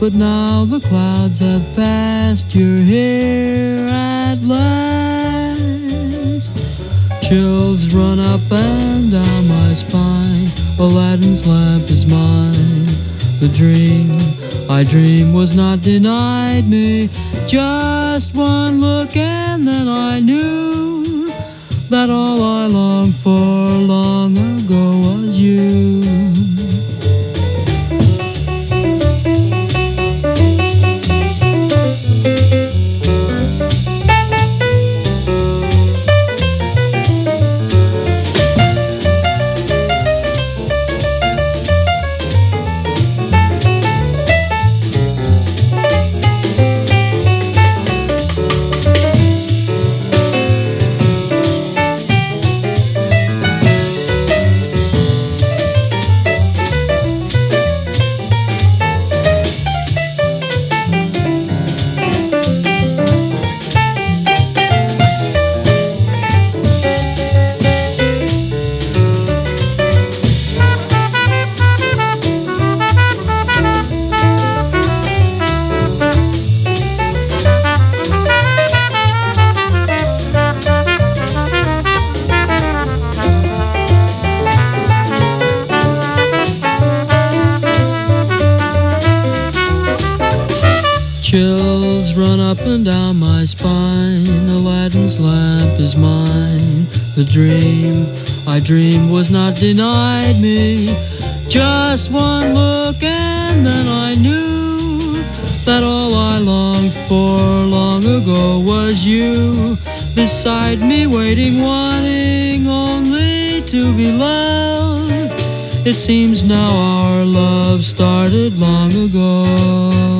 But now the clouds have passed. You're here at last. Chills run up and down my spine. Aladdin's lamp is mine. The dream I dreamed was not denied me. Just one look and then I knew that all I longed for long ago was you. Started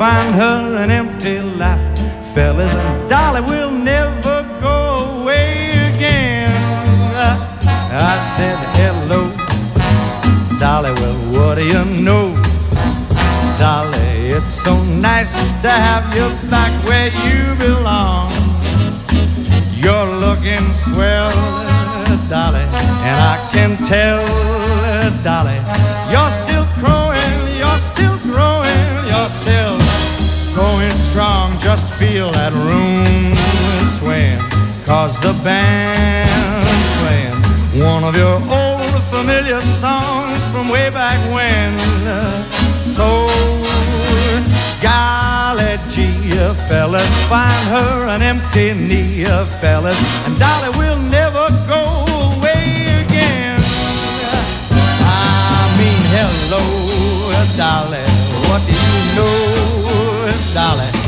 find her an empty lap, fellas, and Dolly will never go away again. I said hello, Dolly. Well, what do you know, Dolly? It's so nice to have you back where you belong. You're looking swell, Dolly, and I can tell, the band's playing one of your old familiar songs from way back when. So golly gee, fellas, find her an empty knee, fellas, and Dolly will never go away again. I mean, hello, Dolly, what do you know, Dolly?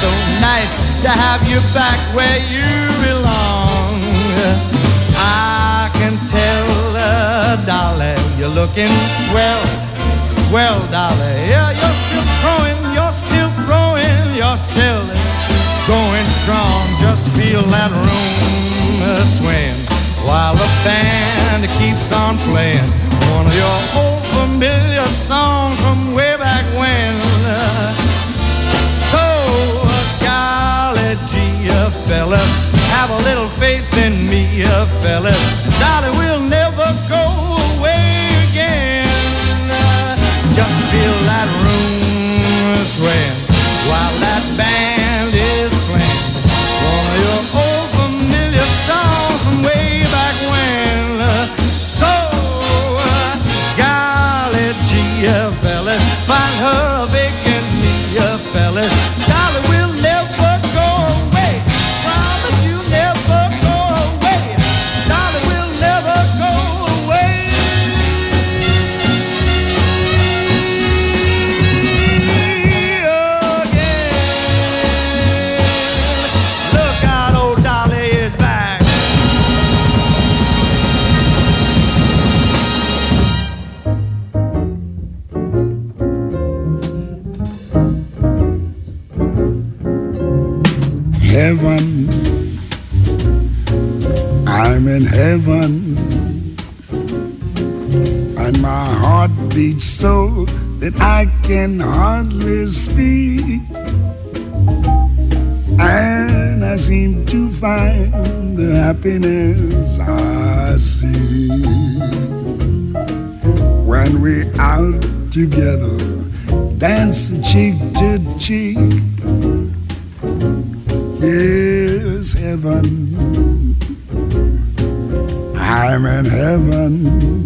So nice to have you back where you belong. I can tell, uh, Dolly, you're looking swell, swell, Dolly. Yeah, you're still growing, you're still growing, you're still going strong. Just feel that room uh, swaying while the band keeps on playing one of your old familiar songs gee, fella, have a little faith in me, a fella. Dolly will never go that I can hardly speak. And I seem to find the happiness I see when we're out together, dancing cheek to cheek. Yes, heaven. I'm in heaven.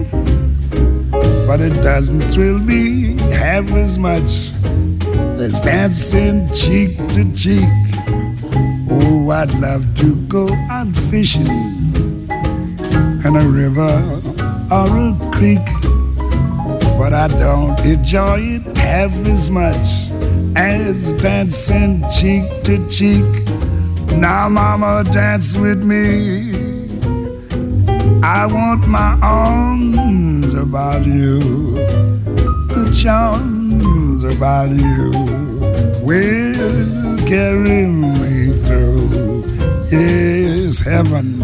But it doesn't thrill me half as much as dancing cheek to cheek. Oh, I'd love to go out fishing in a river or a creek. But I don't enjoy it half as much as dancing cheek to cheek. Now, mama, dance with me. I want my arms about you, the charms about you will carry me through. Yes, heaven.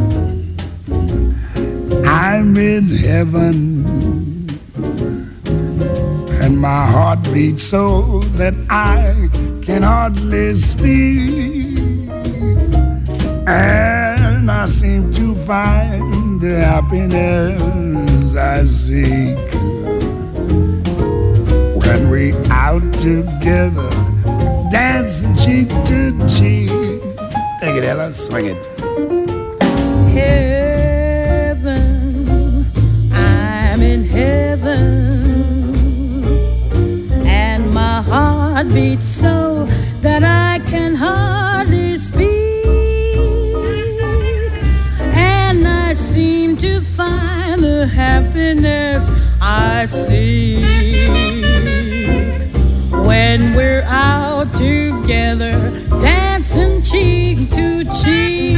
I'm in heaven and my heart beats so that I can hardly speak. And seem to find the happiness I seek when we out together, dancing cheek to cheek. Take it, Ella, swing it. Heaven, I'm in heaven, and my heart beats so that I can hardly the happiness I see when we're out together, dancing cheek to cheek.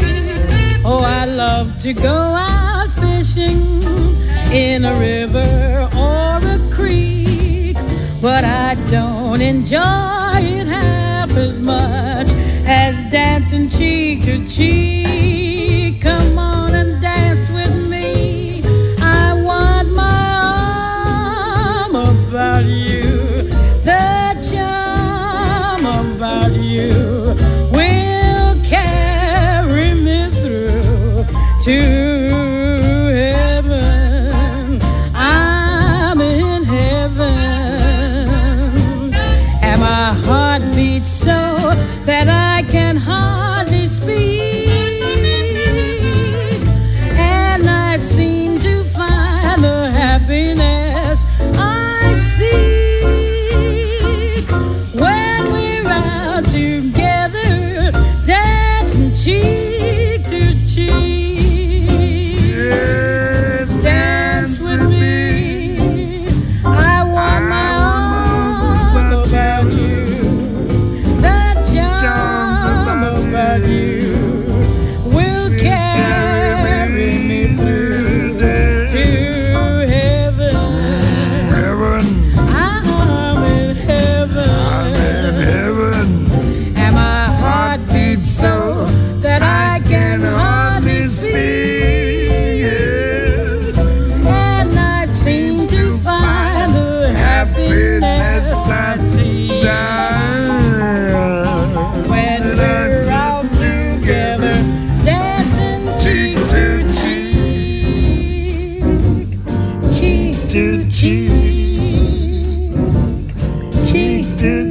Oh, I love to go out fishing in a river or a creek, but I don't enjoy it half as much as dancing cheek to cheek. Come on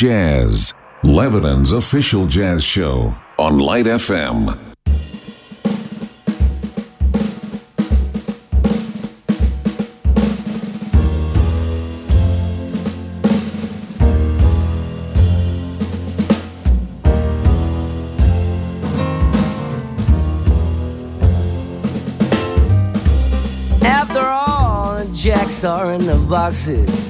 Jazz, Lebanon's official jazz show on Light FM. After all, the jacks are in the boxes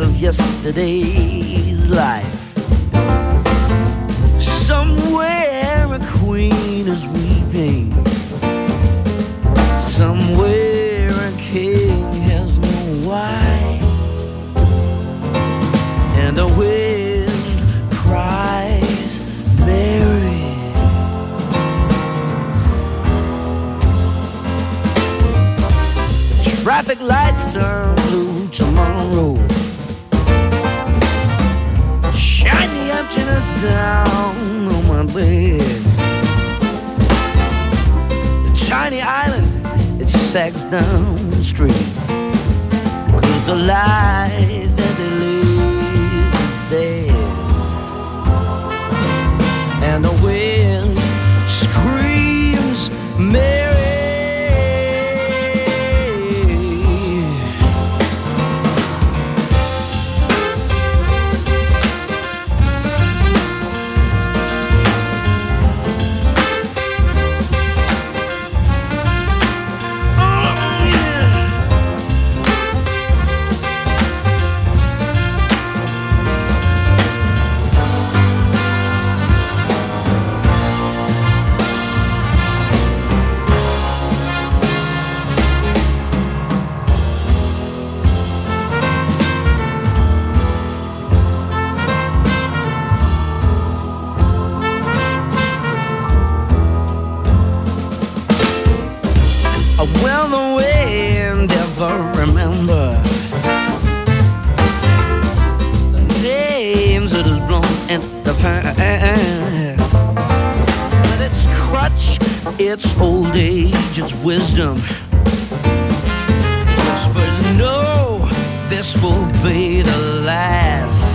of yesterday's life. Somewhere a queen is weeping. Somewhere a king has no wife. And the wind cries, Mary. Traffic lights turn blue tomorrow. The emptiness down on my bed. The tiny island, it sags down the street. Cause the life past. But its crutch, its old age, its wisdom whispers, no, this will be the last.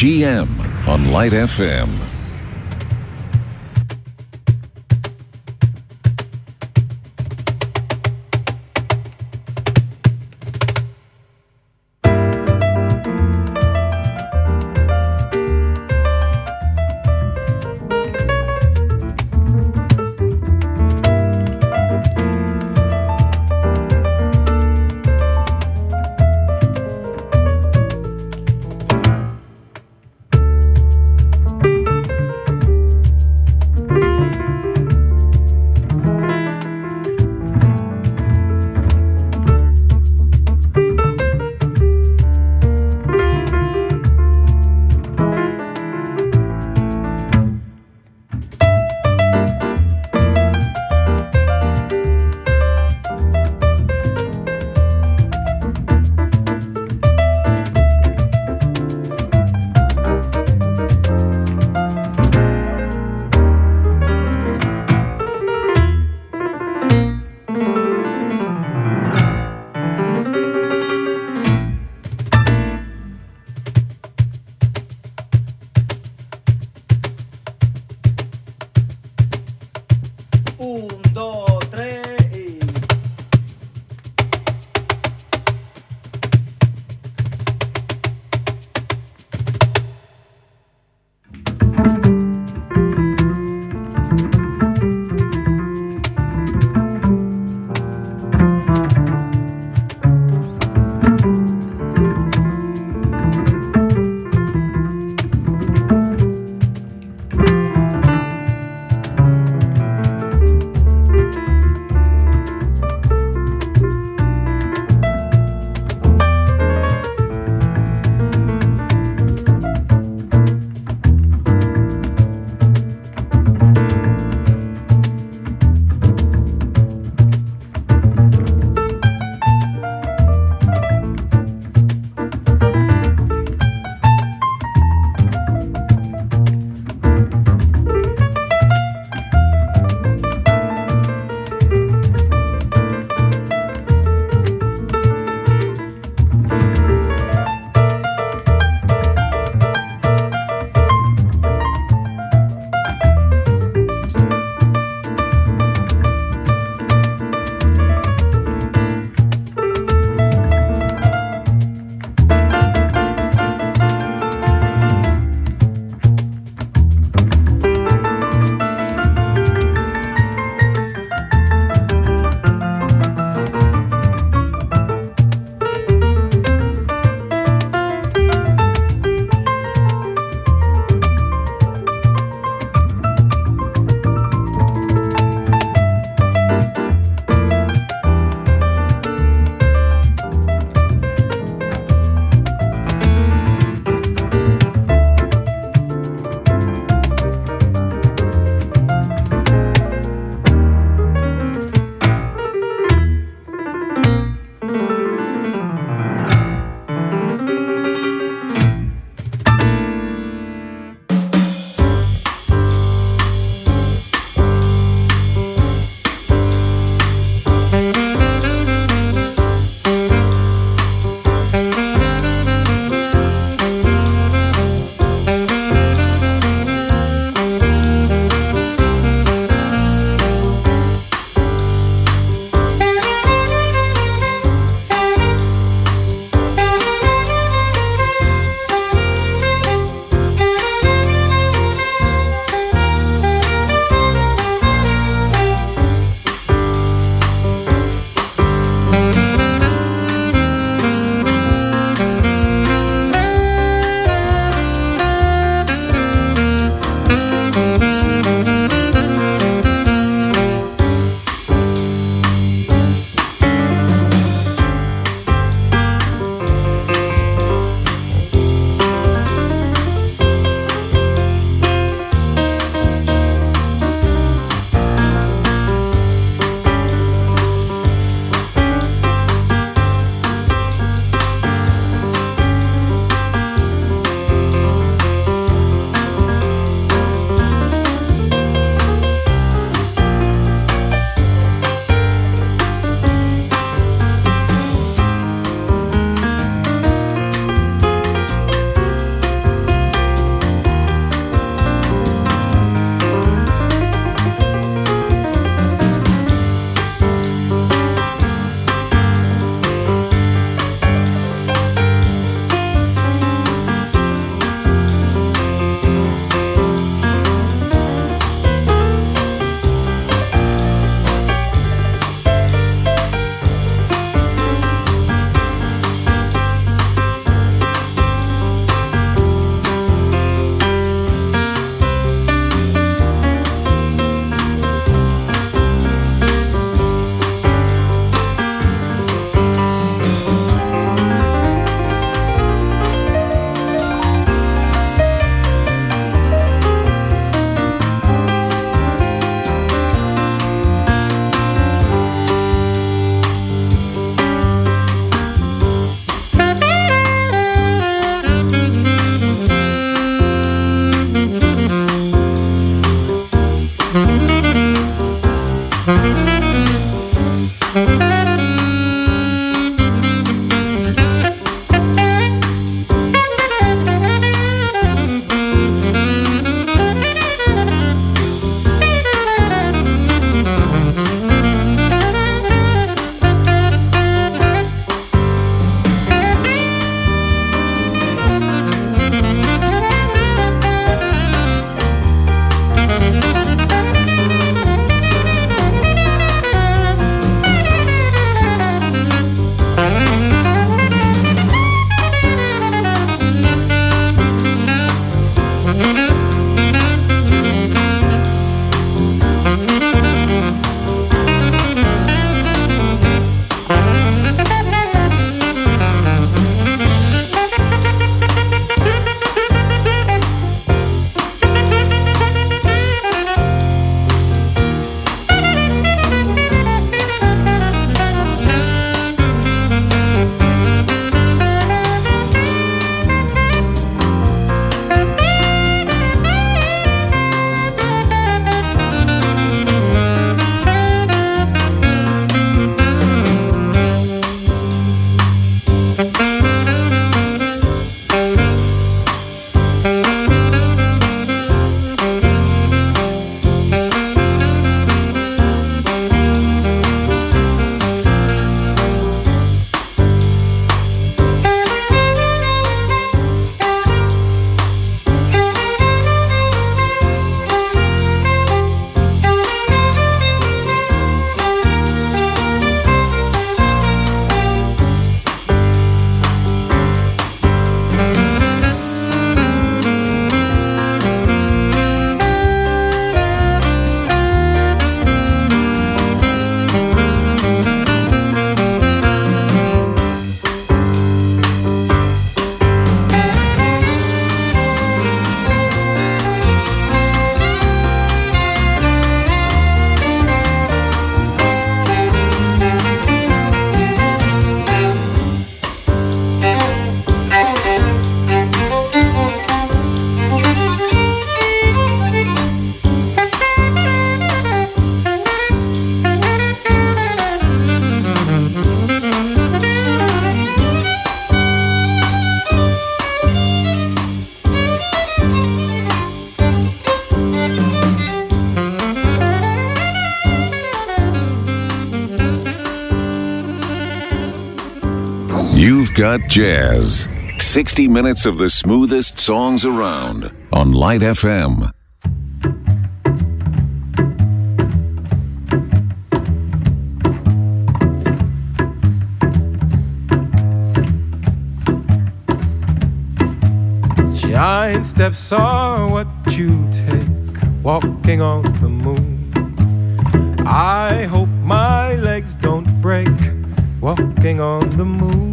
GM on Light FM. Jazz. 60 minutes of the smoothest songs around on Light FM. Giant steps are what you take walking on the moon. I hope my legs don't break walking on the moon.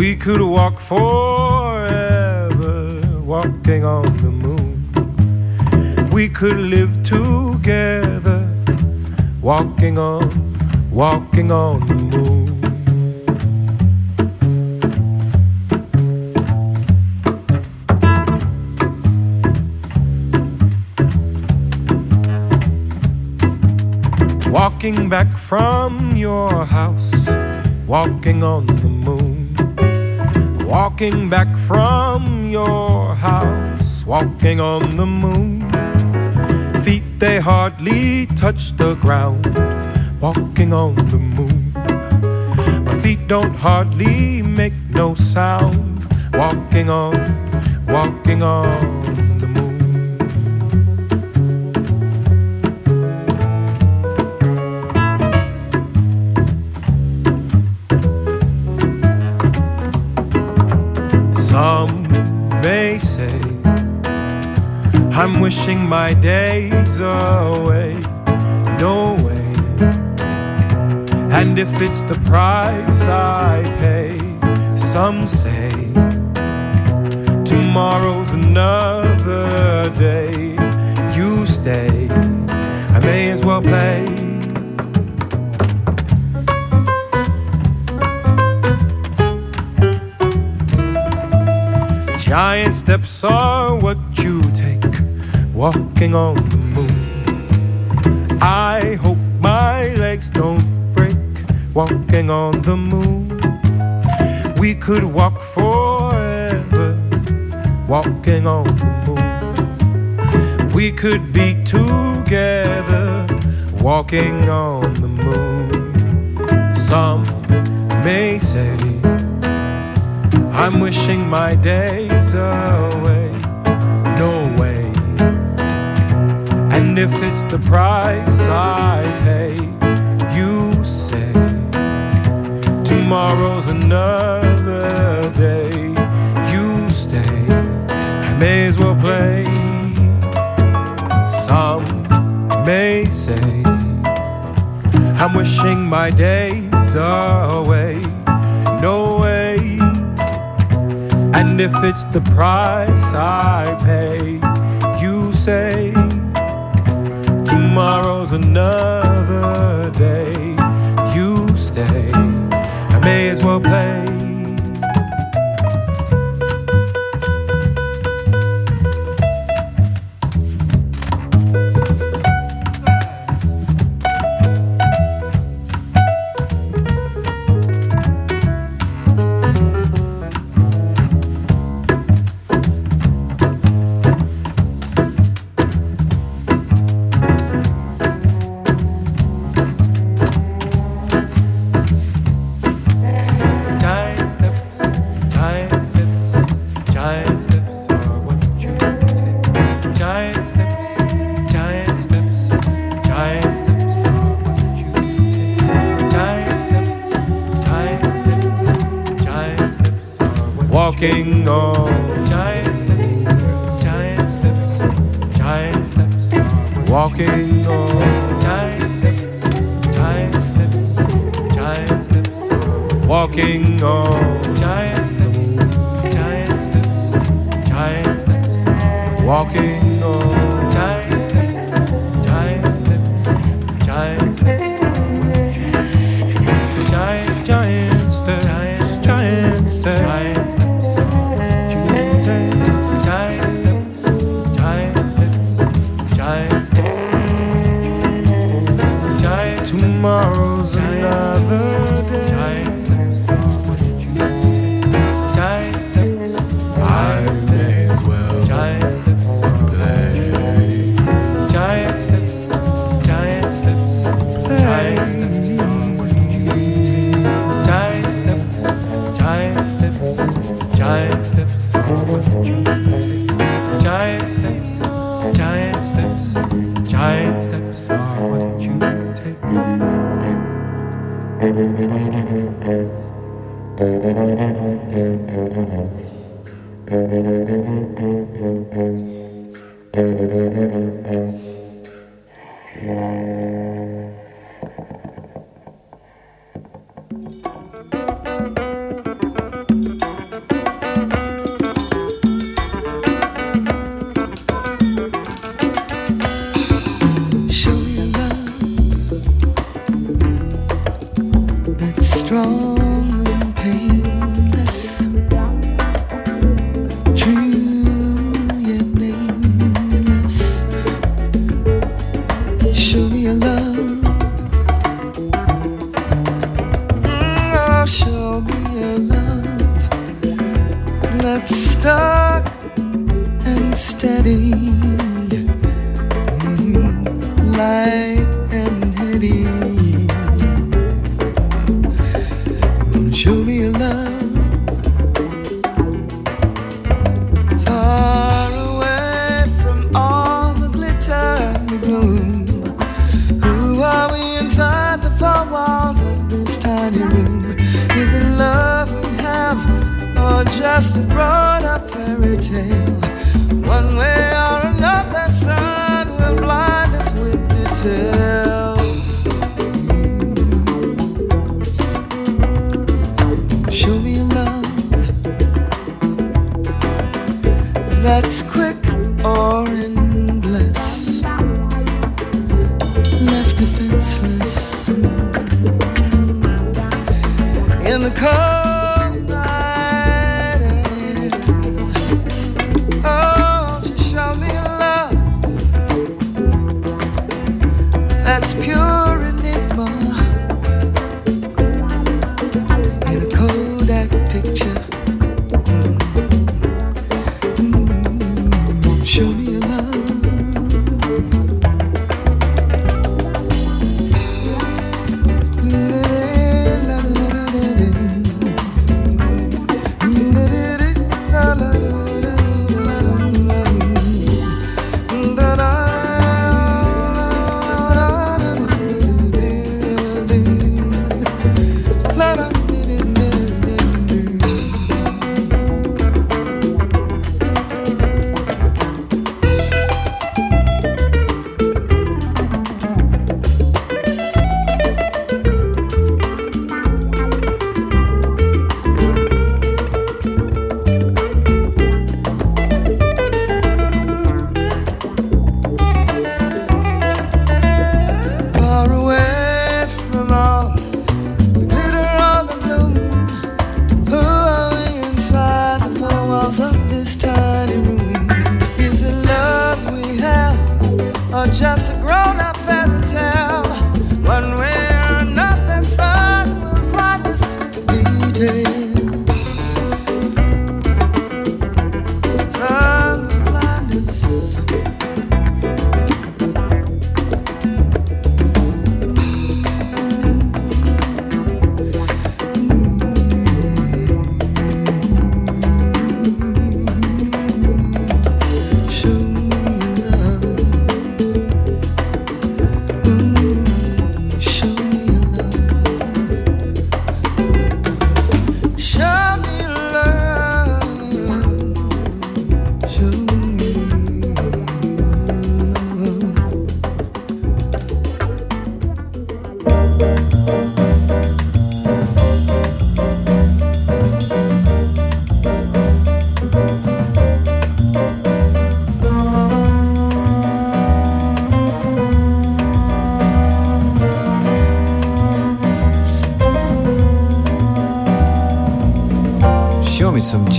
We could walk forever walking on the moon. We could live together walking on, walking on the moon. Walking back from your house, walking on the. Walking back from your house, walking on the moon. Feet they hardly touch the ground, walking on the moon. My feet don't hardly make no sound, walking on, walking on I'm wishing my days away. No way. And if it's the price I pay, some say tomorrow's another day. You stay, I may as well play. Giant steps are what walking on the moon. I hope my legs don't break walking on the moon. We could walk forever walking on the moon. We could be together walking on the moon. Some may say I'm wishing my days away. If it's the price I pay, you say tomorrow's another day. You stay, I may as well play. Some may say I'm wishing my days away. No way. And if it's the price I pay, you say tomorrow's another day. You stay, I may as well play. Walking on.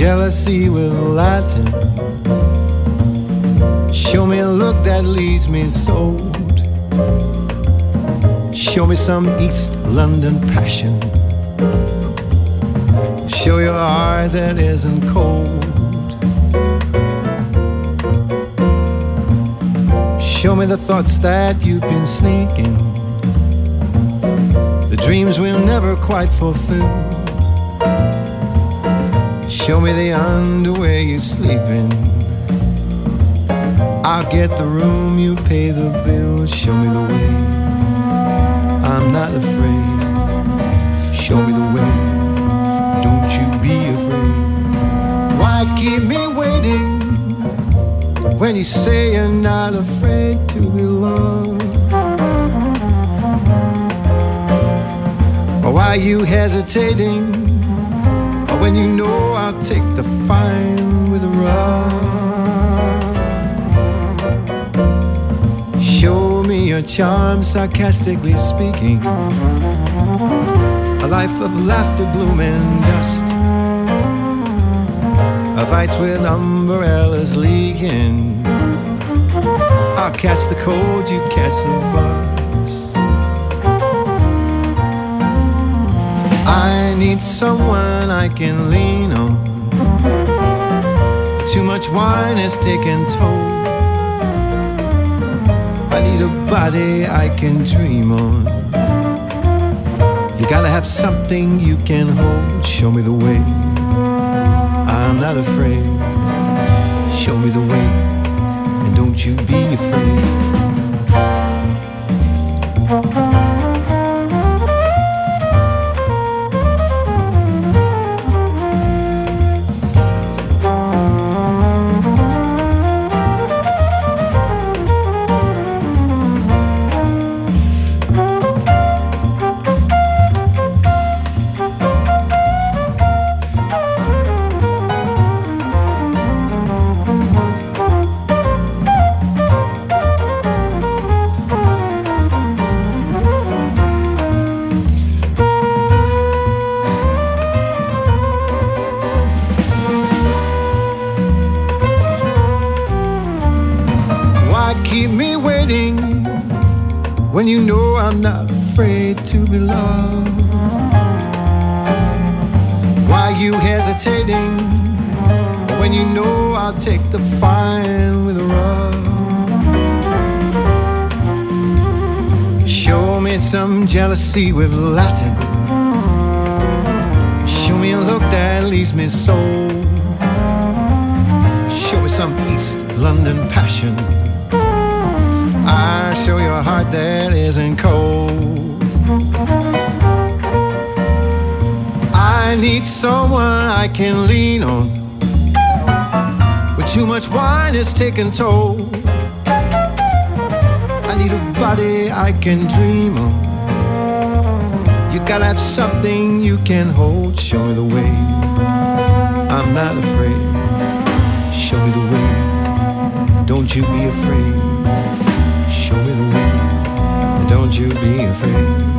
jealousy will lighten. Show me a look that leaves me sold. Show me some East London passion. Show your heart that isn't cold. Show me the thoughts that you've been sneaking. The dreams we'll never quite fulfill. Show me the underwear you sleep in. I'll get the room, you pay the bill. Show me the way. I'm not afraid. Show me the way. Don't you be afraid. Why keep me waiting when you say you're not afraid to be loved? Or why you hesitating? When you know I'll take the fine with a rub? Show me your charm, sarcastically speaking. A life of laughter, gloom, and dust. Of fights with umbrellas leaking. I'll catch the cold, you catch the buzz. I need someone I can lean on. Too much wine has taken toll. I need a body I can dream on. You gotta have something you can hold. Show me the way. I'm not afraid. Show me the way. And don't you be afraid. Jealousy with Latin. Show me a look that leaves me sold. Show me some East London passion. I show you a heart that isn't cold. I need someone I can lean on. But too much wine is taking toll. I need a body I can dream on. Gotta have something you can hold. Show me the way. I'm not afraid. Show me the way. Don't you be afraid. Show me the way. Don't you be afraid.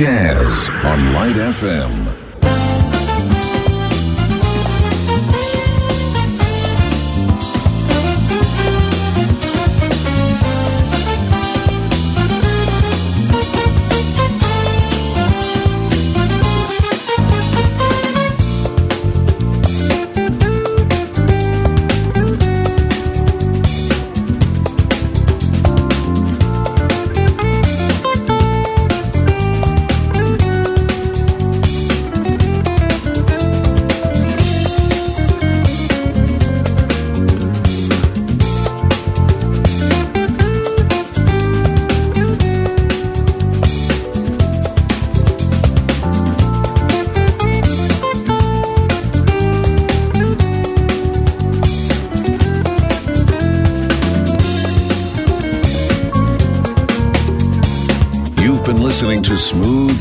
Jazz on Light FM.